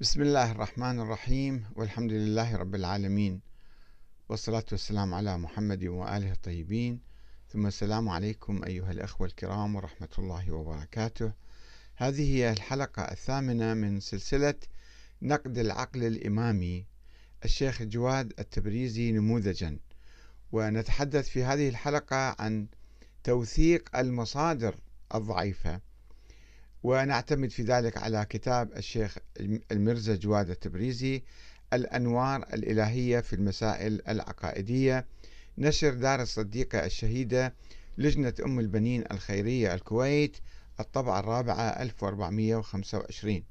بسم الله الرحمن الرحيم والحمد لله رب العالمين والصلاة والسلام على محمد وآله الطيبين. ثم السلام عليكم أيها الأخوة الكرام ورحمة الله وبركاته. هذه هي الحلقة الثامنة من سلسلة نقد العقل الإمامي. الشيخ جواد التبريزي نموذجا. ونتحدث في هذه الحلقة عن توثيق المصادر الضعيفة. ونعتمد في ذلك على كتاب الشيخ المرزا جواد التبريزي الأنوار الإلهية في المسائل العقائدية. نشر دار الصديقة الشهيدة لجنة أم البنين الخيرية الكويت الطبعة الرابعة 1425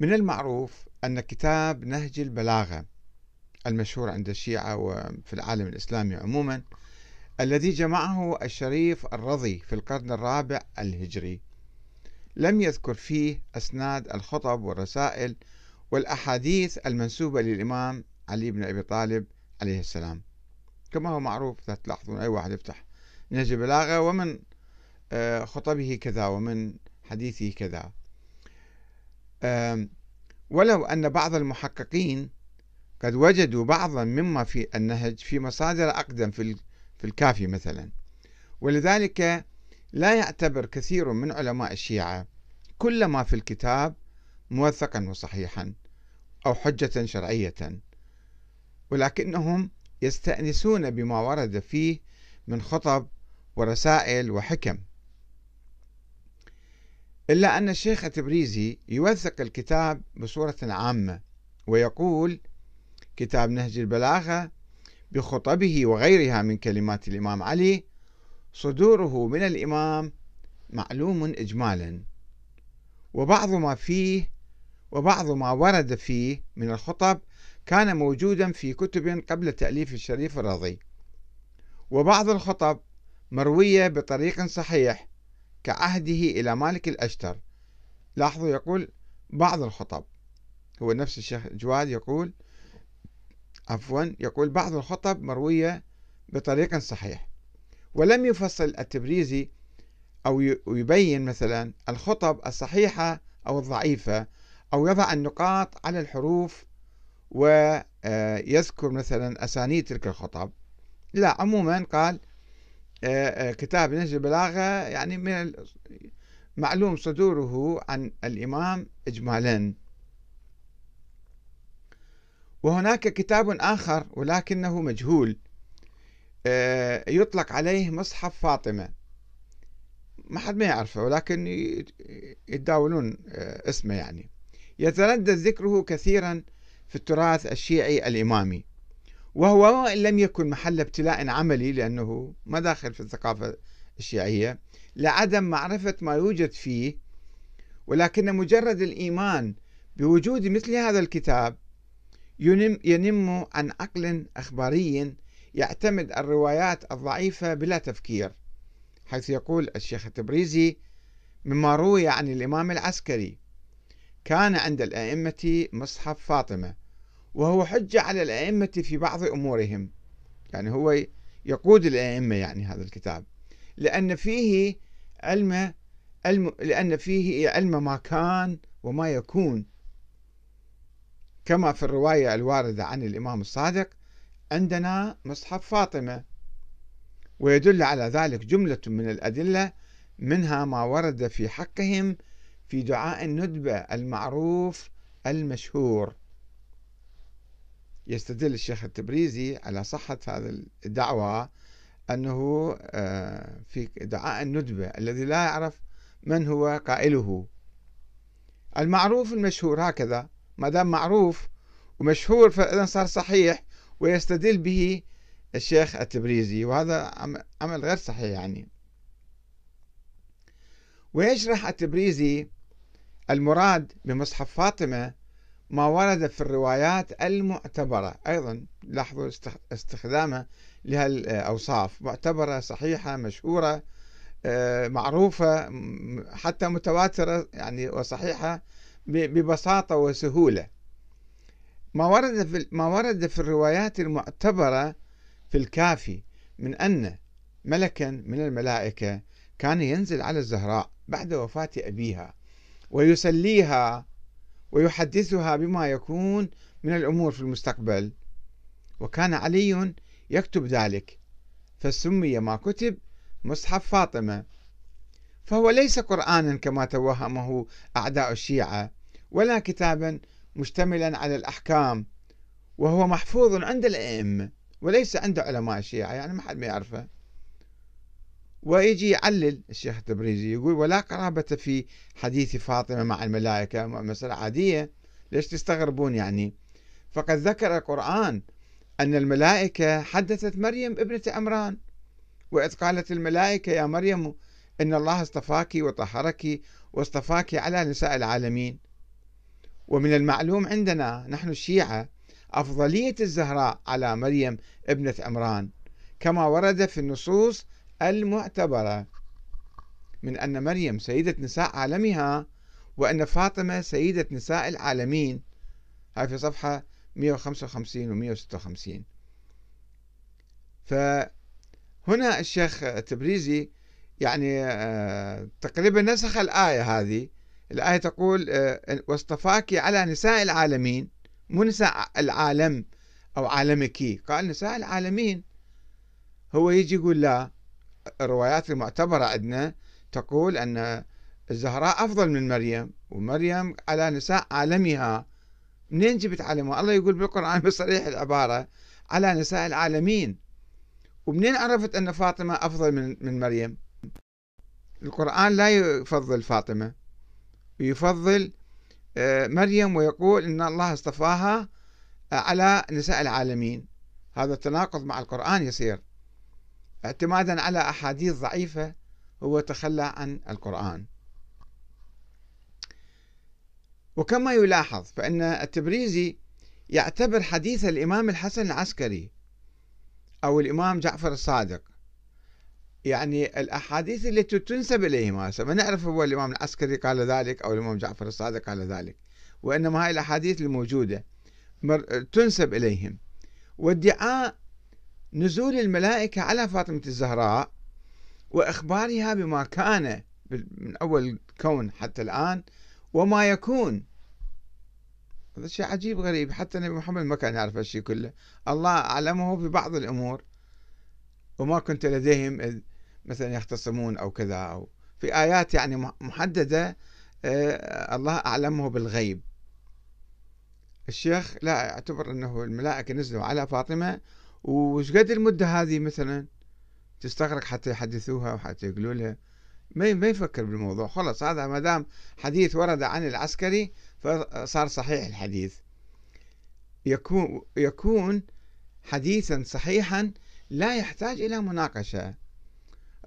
من المعروف أن كتاب نهج البلاغة المشهور عند الشيعة وفي العالم الإسلامي عموما الذي جمعه الشريف الرضي في القرن الرابع الهجري. لم يذكر فيه أسناد الخطب والرسائل والأحاديث المنسوبة للإمام علي بن أبي طالب عليه السلام. كما هو معروف تلاحظون أي واحد يفتح نهج البلاغة ومن آه، خطبه كذا ومن حديثه كذا. ولو أن بعض المحققين قد وجدوا بعضا مما في النهج في مصادر أقدم في في الكافي مثلا. ولذلك لا يعتبر كثير من علماء الشيعة كل ما في الكتاب موثقا وصحيحا أو حجة شرعية ولكنهم يستأنسون بما ورد فيه من خطب ورسائل وحكم. إلا أن الشيخ التبريزي يوثق الكتاب بصورة عامة ويقول كتاب نهج البلاغة بخطبه وغيرها من كلمات الإمام علي صدوره من الإمام معلوم إجمالا. وبعض ما فيه وبعض ما ورد فيه من الخطب كان موجودا في كتب قبل تأليف الشريف الرضي. وبعض الخطب مروية بطريق صحيح كعهده إلى مالك الأشتر. لاحظوا يقول بعض الخطب. هو نفس الشيخ جواد يقول عفوا يقول بعض الخطب مروية بطريق صحيح. ولم يفصل التبريزي أو يبين مثلا الخطب الصحيحة أو الضعيفة أو يضع النقاط على الحروف ويذكر مثلا أسانيد تلك الخطب. لا عموما قال آه، آه، كتاب نهج البلاغة يعني من معلوم صدوره عن الإمام إجمالا. وهناك كتاب آخر ولكنه مجهول آه، يطلق عليه مصحف فاطمة. ما حد ما يعرفه ولكن يتداولون آه، اسمه يعني. يتردد ذكره كثيرا في التراث الشيعي الإمامي وهو وإن لم يكن محل ابتلاء عملي لأنه ما داخل في الثقافة الشيعية لعدم معرفة ما يوجد فيه ولكن مجرد الإيمان بوجود مثل هذا الكتاب ينم, عن عقل أخباري يعتمد الروايات الضعيفة بلا تفكير حيث يقول الشيخ التبريزي مما روي عن الإمام العسكري كان عند الأئمة مصحف فاطمة وهو حجة على الأئمة في بعض أمورهم. يعني هو يقود الأئمة يعني هذا الكتاب لأن فيه علم علم لأن فيه علم ما كان وما يكون. كما في الرواية الواردة عن الإمام الصادق عندنا مصحف فاطمة. ويدل على ذلك جملة من الأدلة منها ما ورد في حقهم في دعاء الندبة المعروف المشهور. يستدل الشيخ التبريزي على صحة هذه الدعوة أنه آه، في دعاء الندبة الذي لا يعرف من هو قائله. المعروف المشهور هكذا. ما دام معروف ومشهور فإذا صار صحيح ويستدل به الشيخ التبريزي وهذا عمل غير صحيح يعني. ويشرح التبريزي المراد بمصحف فاطمة ما ورد في الروايات المعتبرة. أيضا لاحظوا استخدامه لهالأوصاف. معتبرة صحيحة مشهورة آه، معروفة حتى متواترة يعني وصحيحة. ببساطة وسهولة. ما ورد في ما ورد في الروايات المعتبرة في الكافي من أن ملكا من الملائكة كان ينزل على الزهراء بعد وفاة أبيها ويسليها ويحدثها بما يكون من الأمور في المستقبل. وكان علي يكتب ذلك فسمي ما كتب مصحف فاطمة. فهو ليس قرآنا كما توهمه أعداء الشيعة ولا كتابا مشتملا على الأحكام وهو محفوظ عند الأئمة وليس عند علماء الشيعة يعني ما حد ما يعرفه. ويجي يعلل الشيخ التبريزي يقول ولا قرابة في حديث فاطمة مع الملائكة مسألة عادية ليش تستغربون يعني؟ فقد ذكر القرآن أن الملائكة حدثت مريم ابنة عمران وإذ قالت الملائكة يا مريم إن الله اصطفاك وطهرك واصطفاك على نساء العالمين. ومن المعلوم عندنا نحن الشيعة أفضلية الزهراء على مريم ابنة عمران كما ورد في النصوص المعتبرة من أن مريم سيدة نساء عالمها وأن فاطمة سيدة نساء العالمين. هاي في صفحة 155 و 156 فهنا الشيخ تبريزي يعني آه، تقريبا نسخ الآية هذه. الآية تقول آه، واصطفاك على نساء العالمين. مو نساء العالم أو عالمك. قال نساء العالمين. هو يجي يقول لا. الروايات المعتبرة عندنا تقول أن الزهراء أفضل من مريم ومريم على نساء عالمها. منين جبت عالمها الله يقول بالقرآن بصريح العبارة على نساء العالمين. ومنين عرفت أن فاطمة أفضل من, من مريم؟ القرآن لا يفضل فاطمة. يفضل آه، مريم ويقول إن الله اصطفاها آه، على نساء العالمين. هذا التناقض مع القرآن يصير اعتمادا على أحاديث ضعيفة هو تخلى عن القرآن. وكما يلاحظ فإن التبريزي يعتبر حديث الإمام الحسن العسكري أو الإمام جعفر الصادق. يعني الأحاديث التي تنسب إليهما ما نعرف هو الإمام العسكري قال ذلك أو الإمام جعفر الصادق قال ذلك وإنما هاي الأحاديث الموجودة تنسب إليهم. وادعاء نزول الملائكة على فاطمة الزهراء وإخبارها بما كان من أول كون حتى الآن وما يكون. هذا شيء عجيب غريب. حتى النبي محمد ما كان يعرف الشيء كله. الله أعلمه ببعض الأمور. وما كنت لديهم مثلا يختصمون أو كذا أو في آيات يعني محددة آه، الله أعلمه بالغيب. الشيخ لا يعتبر أنه الملائكة نزلوا على فاطمة وش قد المدة هذه مثلا؟ تستغرق حتى يحدثوها وحتى يقولوا لها. ما ما يفكر بالموضوع. خلص هذا ما دام حديث ورد عن العسكري فصار صحيح الحديث. يكون يكون حديثا صحيحا لا يحتاج إلى مناقشة.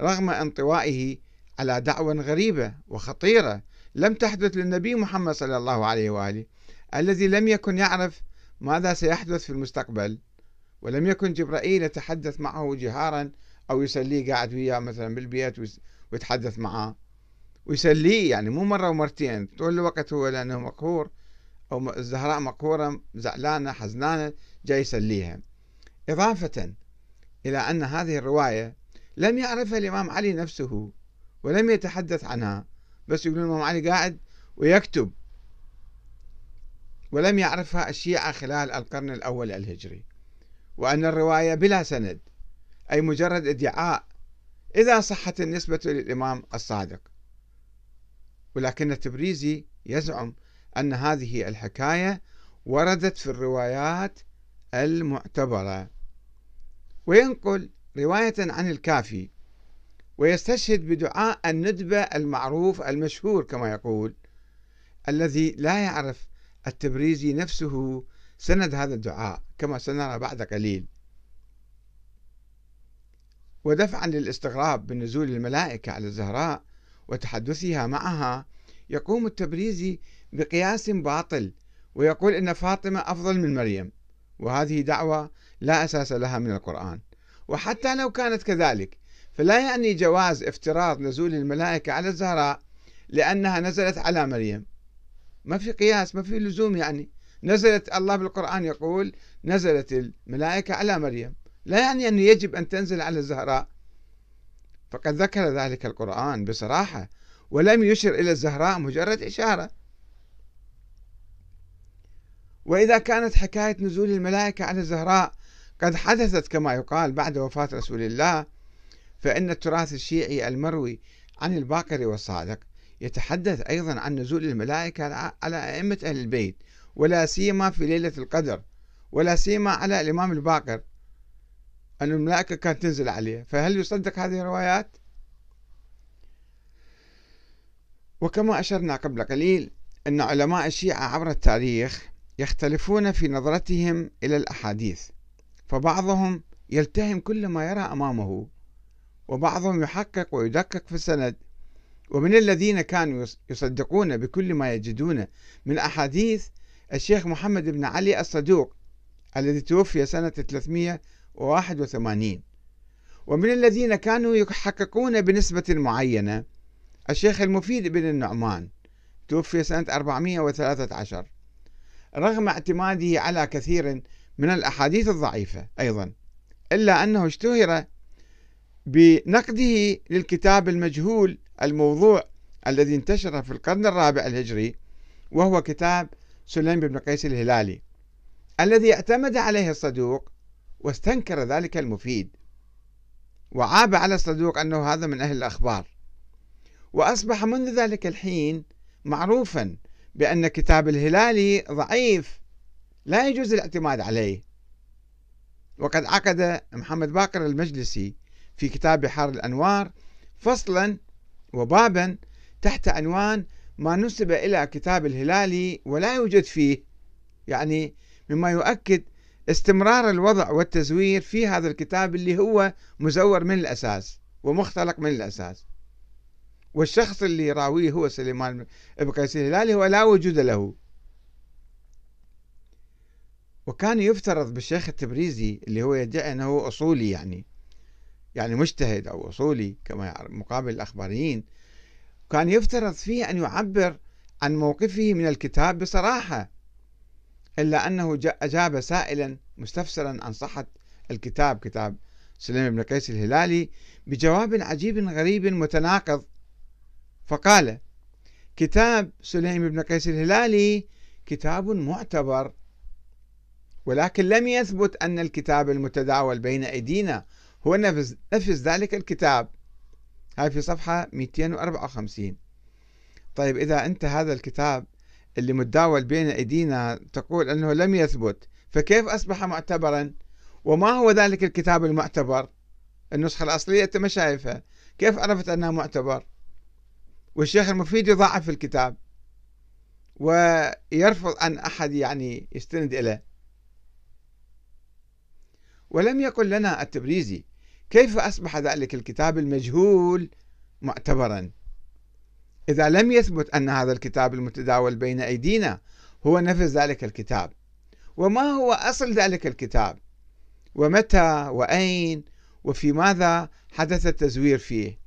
رغم انطوائه على دعوة غريبة وخطيرة لم تحدث للنبي محمد صلى الله عليه وآله الذي لم يكن يعرف ماذا سيحدث في المستقبل ولم يكن جبرائيل يتحدث معه جهارا أو يسليه قاعد وياه مثلا بالبيت ويتحدث معه. ويسليه يعني مو مرة ومرتين طول الوقت هو لأنه مقهور أو الزهراء مقهورة زعلانة حزنانة جاي يسليها. إضافة إلى أن هذه الرواية لم يعرفها الإمام علي نفسه ولم يتحدث عنها بس يقولون الإمام علي قاعد ويكتب. ولم يعرفها الشيعة خلال القرن الأول الهجري. وأن الرواية بلا سند أي مجرد ادعاء إذا صحت النسبة للإمام الصادق. ولكن التبريزي يزعم أن هذه الحكاية وردت في الروايات المعتبرة. وينقل رواية عن الكافي ويستشهد بدعاء الندبة المعروف المشهور كما يقول الذي لا يعرف التبريزي نفسه سند هذا الدعاء كما سنرى بعد قليل. ودفعا للاستغراب بنزول الملائكة على الزهراء وتحدثها معها يقوم التبريزي بقياس باطل ويقول إن فاطمة أفضل من مريم وهذه دعوة لا أساس لها من القرآن. وحتى لو كانت كذلك. فلا يعني جواز افتراض نزول الملائكة على الزهراء لأنها نزلت على مريم. ما في قياس ما في لزوم يعني. نزلت الله بالقرآن يقول نزلت الملائكة على مريم. لا يعني أنه يجب أن تنزل على الزهراء. فقد ذكر ذلك القرآن بصراحة ولم يشر إلى الزهراء مجرد إشارة. وإذا كانت حكاية نزول الملائكة على الزهراء قد حدثت كما يقال بعد وفاة رسول الله فإن التراث الشيعي المروي عن الباقر والصادق يتحدث أيضا عن نزول الملائكة على أئمة أهل البيت ولا سيما في ليلة القدر ولا سيما على الإمام الباقر أن الملائكة كانت تنزل عليه فهل يصدق هذه الروايات؟ وكما أشرنا قبل قليل أن علماء الشيعة عبر التاريخ يختلفون في نظرتهم إلى الأحاديث فبعضهم يلتهم كل ما يرى أمامه وبعضهم يحقق ويدقق في السند. ومن الذين كانوا يصدقون بكل ما يجدون من أحاديث الشيخ محمد بن علي الصدوق الذي توفي سنة 381 ومن الذين كانوا يحققون بنسبة معينة الشيخ المفيد بن النعمان توفي سنة 413 رغم اعتماده على كثير من الأحاديث الضعيفة أيضا إلا أنه اشتهر بنقده للكتاب المجهول الموضوع الذي انتشر في القرن الرابع الهجري وهو كتاب سليم بن قيس الهلالي الذي اعتمد عليه الصدوق واستنكر ذلك المفيد وعاب على الصدوق أنه هذا من أهل الأخبار وأصبح منذ ذلك الحين معروفا بأن كتاب الهلالي ضعيف لا يجوز الاعتماد عليه. وقد عقد محمد باقر المجلسي في كتاب بحار الأنوار فصلا وبابا تحت عنوان ما نسب إلى كتاب الهلالي ولا يوجد فيه يعني مما يؤكد استمرار الوضع والتزوير في هذا الكتاب اللي هو مزور من الأساس ومختلق من الأساس. والشخص اللي يراويه هو سليمان بن قيس الهلالي هو لا وجود له. وكان يفترض بالشيخ التبريزي اللي هو يدعي أنه أصولي يعني يعني مجتهد أو أصولي كما مقابل الأخباريين كان يفترض فيه أن يعبر عن موقفه من الكتاب بصراحة إلا أنه أجاب سائلا مستفسرا عن صحة الكتاب كتاب سليم بن قيس الهلالي بجواب عجيب غريب متناقض. فقال كتاب سليم بن قيس الهلالي كتاب معتبر ولكن لم يثبت أن الكتاب المتداول بين أيدينا هو نفس, نفس ذلك الكتاب. هاي في صفحة 254 طيب إذا أنت هذا الكتاب اللي متداول بين أيدينا تقول أنه لم يثبت فكيف أصبح معتبرا؟ وما هو ذلك الكتاب المعتبر؟ النسخة الأصلية أنت ما شايفها. كيف عرفت أنها معتبر؟ والشيخ المفيد يضعف الكتاب ويرفض أن أحد يعني يستند إليه. ولم يقل لنا التبريزي كيف أصبح ذلك الكتاب المجهول معتبرا؟ إذا لم يثبت أن هذا الكتاب المتداول بين أيدينا هو نفس ذلك الكتاب. وما هو أصل ذلك الكتاب؟ ومتى؟ وأين؟ وفي ماذا حدث التزوير فيه؟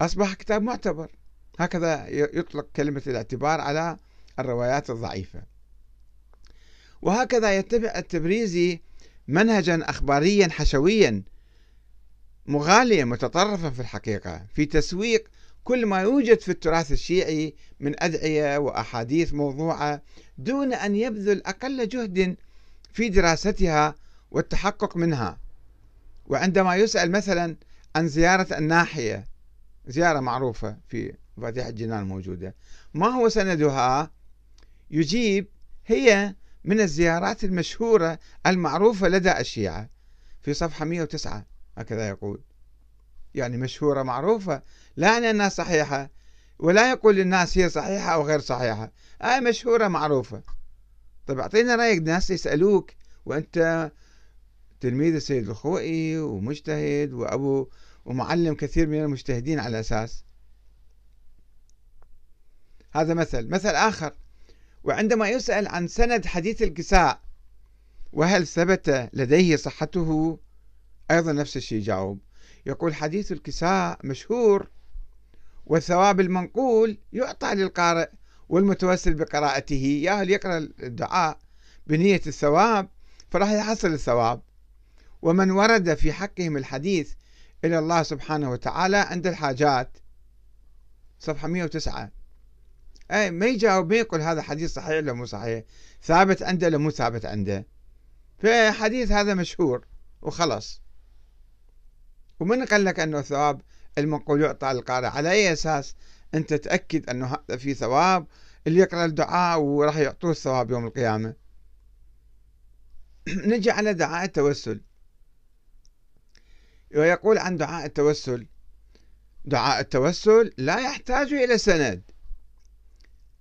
أصبح كتاب معتبر. هكذا يطلق كلمة الاعتبار على الروايات الضعيفة. وهكذا يتبع التبريزي منهجا أخباريا حشويا مغاليا متطرفا في الحقيقة في تسويق كل ما يوجد في التراث الشيعي من أدعية وأحاديث موضوعة دون أن يبذل أقل جهد في دراستها والتحقق منها. وعندما يسأل مثلا عن زيارة الناحية زيارة معروفة في فاتحة الجنان موجودة ما هو سندها؟ يجيب هي من الزيارات المشهورة المعروفة لدى الشيعة. في صفحة 109 هكذا يقول. يعني مشهورة معروفة. لا أنها صحيحة ولا يقول للناس هي صحيحة أو غير صحيحة. آه مشهورة معروفة. طيب أعطينا رأيك الناس يسألوك وأنت تلميذ السيد الخوئي ومجتهد وأبو ومعلم كثير من المجتهدين على أساس. هذا مثل. مثل آخر. وعندما يسأل عن سند حديث الكساء وهل ثبت لديه صحته؟ أيضا نفس الشيء يجاوب. يقول حديث الكساء مشهور والثواب المنقول يعطى للقارئ والمتوسل بقراءته. ياهل يقرأ الدعاء بنية الثواب فراح يحصل الثواب. ومن ورد في حقهم الحديث إلى الله سبحانه وتعالى عند الحاجات صفحة 109 أي ما يجاوب ما يقول هذا حديث صحيح ولا مو صحيح. ثابت عنده ولا مو ثابت عنده؟ فحديث هذا مشهور وخلص ومن قال لك أنه ثواب المنقول يعطى للقارئ على أي أساس؟ أنت تأكد أنه هذا في ثواب؟ اللي يقرأ الدعاء وراح يعطوه الثواب يوم القيامة. نجي على دعاء التوسل. ويقول عن دعاء التوسل دعاء التوسل لا يحتاج إلى سند.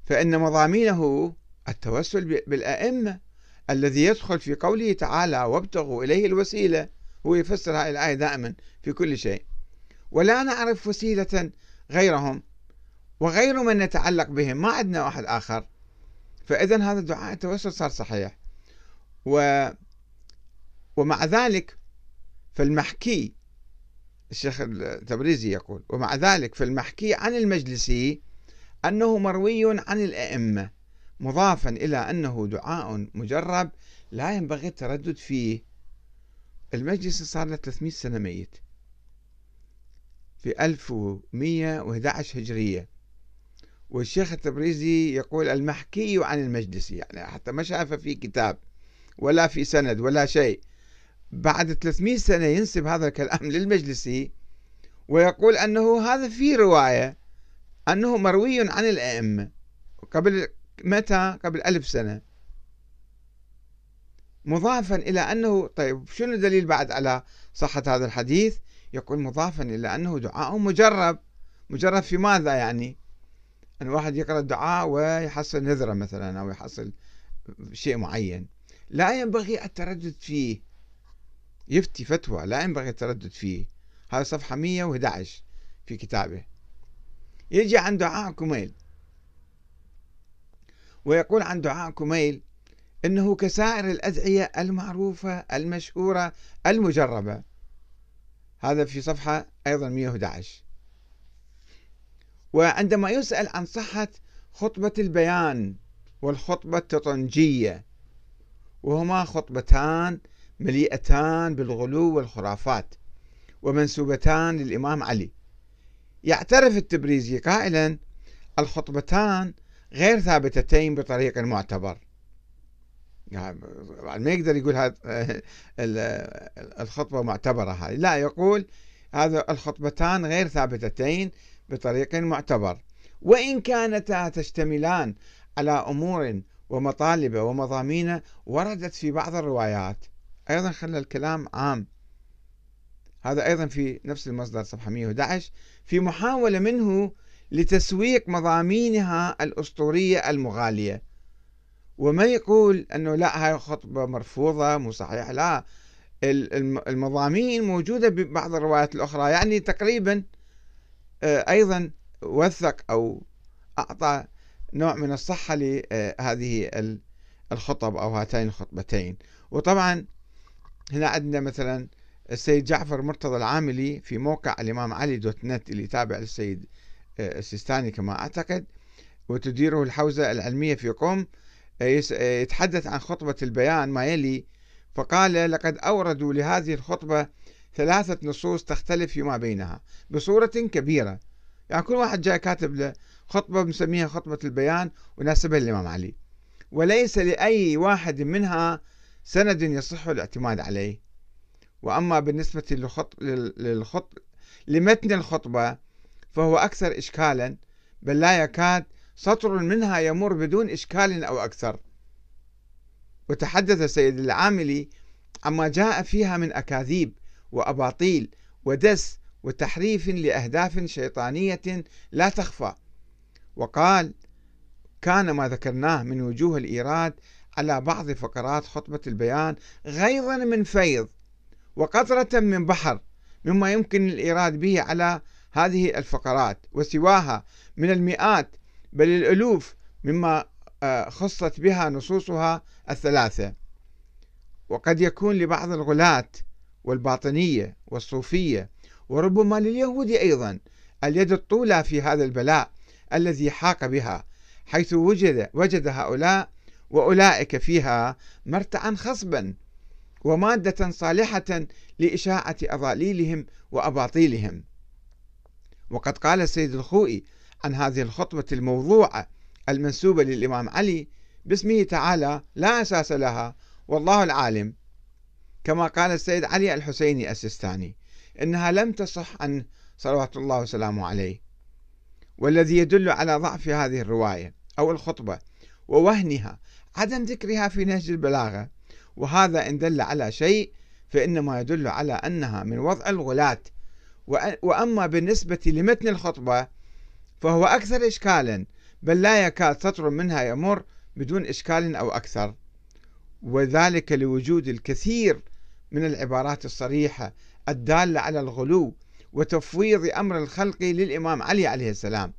فإن مضامينه التوسل بالأئمة الذي يدخل في قوله تعالى وابتغوا إليه الوسيلة هو يفسر هذه الآية دائما في كل شيء. ولا نعرف وسيلة غيرهم وغير من نتعلق بهم ما عندنا واحد آخر. فإذا هذا دعاء التوسل صار صحيح. و ومع ذلك فالمحكي الشيخ التبريزي يقول ومع ذلك فالمحكي عن المجلسي أنه مروي عن الأئمة مضافا إلى أنه دعاء مجرب لا ينبغي التردد فيه. المجلس صار له 300 سنة ميت. في 1111 هجرية. والشيخ التبريزي يقول المحكي عن المجلسي يعني حتى ما شافه في كتاب ولا في سند ولا شيء. بعد 300 سنة ينسب هذا الكلام للمجلسي ويقول أنه هذا في رواية أنه مروي عن الأئمة. قبل متى؟ قبل ألف سنة. مضافا إلى أنه طيب شنو الدليل بعد على صحة هذا الحديث؟ يقول مضافا إلى أنه دعاء مجرب. مجرب في ماذا يعني؟ أن واحد يقرأ الدعاء ويحصل نذرة مثلا أو يحصل شيء معين. لا ينبغي التردد فيه. يفتي فتوى لا ينبغي التردد فيه. هذا صفحة 111 في كتابه. يجي عن دعاء كميل ويقول عن دعاء كميل إنه كسائر الأدعية المعروفة المشهورة المجربة. هذا في صفحة أيضا 111 وعندما يسأل عن صحة خطبة البيان والخطبة التطنجية وهما خطبتان مليئتان بالغلو والخرافات ومنسوبتان للإمام علي يعترف التبريزي قائلا الخطبتان غير ثابتتين بطريق معتبر يعني ما يقدر يقول هذا الخطبة معتبرة هذه. لا يقول هذا الخطبتان غير ثابتتين بطريق معتبر وإن كانتا تشتملان على أمور ومطالب ومضامين وردت في بعض الروايات. أيضا خلى الكلام عام. هذا أيضا في نفس المصدر صفحة 111 في محاولة منه لتسويق مضامينها الأسطورية المغالية. وما يقول أنه لا هاي خطبة مرفوضة مو صحيح. لا المضامين موجودة ببعض الروايات الأخرى. يعني تقريبا آه، أيضا وثق أو أعطى نوع من الصحة لهذه الخطب أو هاتين الخطبتين. وطبعا هنا عندنا مثلا السيد جعفر مرتضى العاملي في موقع الإمام علي دوت نت اللي تابع للسيد آه، السيستاني كما أعتقد وتديره الحوزة العلمية في قم آه، آه، يتحدث عن خطبة البيان ما يلي فقال لقد أوردوا لهذه الخطبة ثلاثة نصوص تختلف فيما بينها بصورة كبيرة. يعني كل واحد جاي كاتب له خطبة مسميها خطبة البيان وناسبها للإمام علي. وليس لأي واحد منها سند يصح الاعتماد عليه. وأما بالنسبة للخط... للخط... لمتن الخطبة فهو أكثر إشكالا بل لا يكاد سطر منها يمر بدون إشكال أو أكثر. وتحدث السيد العاملي عما جاء فيها من أكاذيب وأباطيل ودس وتحريف لأهداف شيطانية لا تخفى. وقال كان ما ذكرناه من وجوه الإيراد على بعض فقرات خطبة البيان غيظا من فيض وقطرة من بحر مما يمكن الإيراد به على هذه الفقرات وسواها من المئات بل الألوف مما آه، خصت بها نصوصها الثلاثة. وقد يكون لبعض الغلاة والباطنية والصوفية وربما لليهود أيضا اليد الطولى في هذا البلاء الذي حاق بها حيث وجد وجد هؤلاء وأولئك فيها مرتعا خصبا. ومادة صالحة لإشاعة أضاليلهم وأباطيلهم. وقد قال السيد الخوئي عن هذه الخطبة الموضوعة المنسوبة للإمام علي باسمه تعالى لا أساس لها والله العالم. كما قال السيد علي الحسيني السيستاني إنها لم تصح عن صلوات الله وسلامه عليه. والذي يدل على ضعف هذه الرواية أو الخطبة ووهنها عدم ذكرها في نهج البلاغة وهذا إن دل على شيء فإنما يدل على أنها من وضع الغلاة. وأما بالنسبة لمتن الخطبة فهو أكثر إشكالا بل لا يكاد سطر منها يمر بدون إشكال أو أكثر. وذلك لوجود الكثير من العبارات الصريحة الدالة على الغلو وتفويض أمر الخلق للإمام علي عليه السلام.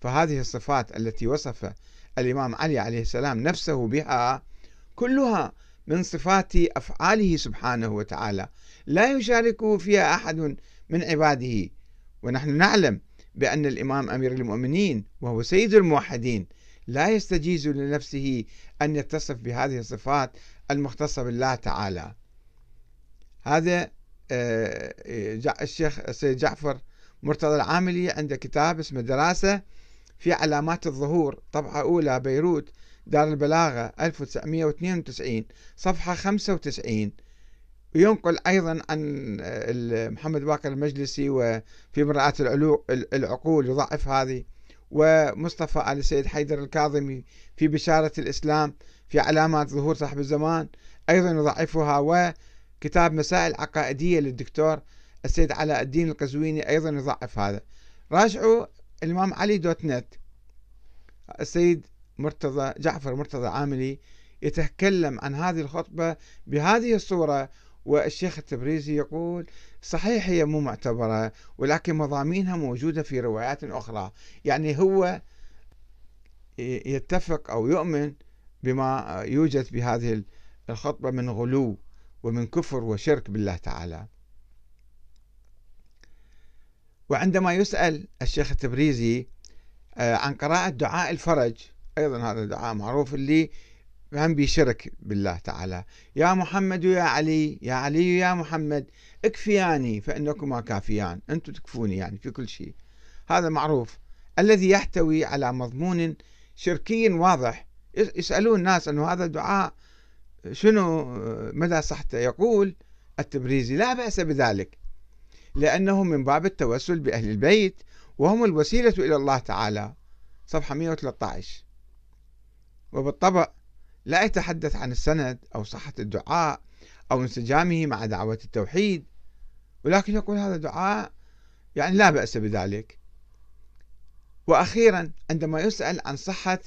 فهذه الصفات التي وصف الإمام علي عليه السلام نفسه بها كلها من صفات أفعاله سبحانه وتعالى. لا يشاركه فيها أحد من عباده. ونحن نعلم بأن الإمام أمير المؤمنين وهو سيد الموحدين لا يستجيز لنفسه أن يتصف بهذه الصفات المختصة بالله تعالى. هذا آه، الشيخ السيد جعفر مرتضى العاملي عنده كتاب اسمه دراسة في علامات الظهور طبعة أولى بيروت دار البلاغة 1992 صفحة 95 وينقل أيضا عن آه، محمد باكر المجلسي وفي مرآة العقول يضعف هذه. ومصطفى آل السيد حيدر الكاظمي في بشارة الإسلام في علامات ظهور صاحب الزمان أيضا يضعفها. وكتاب مسائل عقائدية للدكتور السيد علاء الدين القزويني أيضا يضعف هذا. راجعوا الإمام علي دوت نت. السيد مرتضى جعفر مرتضى عاملي يتكلم عن هذه الخطبة بهذه الصورة والشيخ التبريزي يقول صحيح هي مو معتبرة ولكن مضامينها موجودة في روايات أخرى. يعني هو يتفق أو يؤمن بما يوجد بهذه الخطبة من غلو ومن كفر وشرك بالله تعالى. وعندما يسأل الشيخ التبريزي آه، عن قراءة دعاء الفرج أيضا هذا دعاء معروف اللي هم بشرك بالله تعالى. يا محمد يا علي يا علي يا محمد اكفياني فإنكما كافيان. أنتم تكفوني يعني في كل شيء. هذا معروف. الذي يحتوي على مضمون شركي واضح. يسألون الناس أنه هذا الدعاء شنو؟ مدى صحته يقول التبريزي لا بأس بذلك لأنه من باب التوسل بأهل البيت وهم الوسيلة إلى الله تعالى. صفحة 113 وبالطبع لا يتحدث عن السند أو صحة الدعاء أو انسجامه مع دعوة التوحيد ولكن يقول هذا دعاء يعني لا بأس بذلك. وأخيرا عندما يسأل عن صحة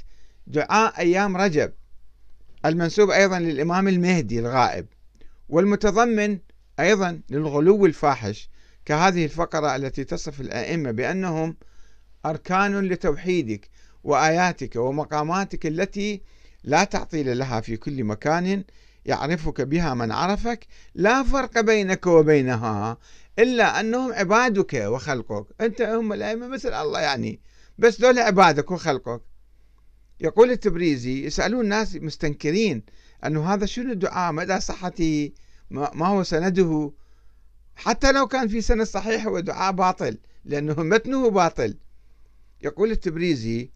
دعاء أيام رجب المنسوب أيضا للإمام المهدي الغائب والمتضمن أيضا للغلو الفاحش كهذه الفقرة التي تصف الأئمة بأنهم أركان لتوحيدك وآياتك ومقاماتك التي لا تعطيل لها في كل مكان يعرفك بها من عرفك لا فرق بينك وبينها إلا أنهم عبادك وخلقك. أنت هم الأئمة مثل الله يعني. بس دول عبادك وخلقك. يقول التبريزي يسألون الناس مستنكرين أنه هذا شنو الدعاء؟ مدى صحته ما هو سنده؟ حتى لو كان في سند صحيح هو دعاء باطل لأنه متنه باطل. يقول التبريزي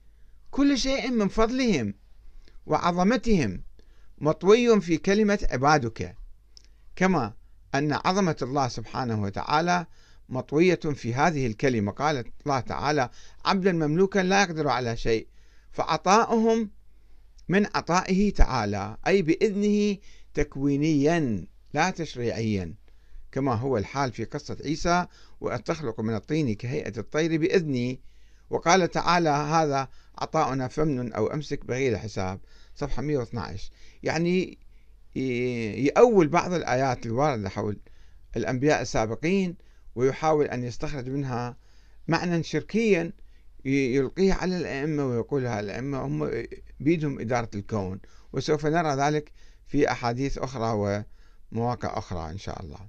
كل شيء من فضلهم وعظمتهم مطوي في كلمة عبادك كما أن عظمة الله سبحانه وتعالى مطوية في هذه الكلمة. قال الله تعالى عبدا مملوكا لا يقدر على شيء فعطاؤهم من عطائه تعالى أي بإذنه تكوينيا لا تشريعيا. كما هو الحال في قصة عيسى وأتخلق من الطين كهيئة الطير بإذني. وقال تعالى هذا عطاؤنا فمن أو أمسك بغير حساب. صفحة 112 يعني يأول بعض الآيات الواردة حول الأنبياء السابقين ويحاول أن يستخرج منها معنى شركيا يلقيه على الأئمة ويقولها الأئمة هم بيدهم إدارة الكون. وسوف نرى ذلك في أحاديث أخرى ومواقع أخرى إن شاء الله.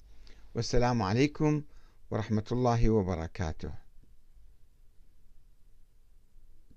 والسلام عليكم ورحمة الله وبركاته.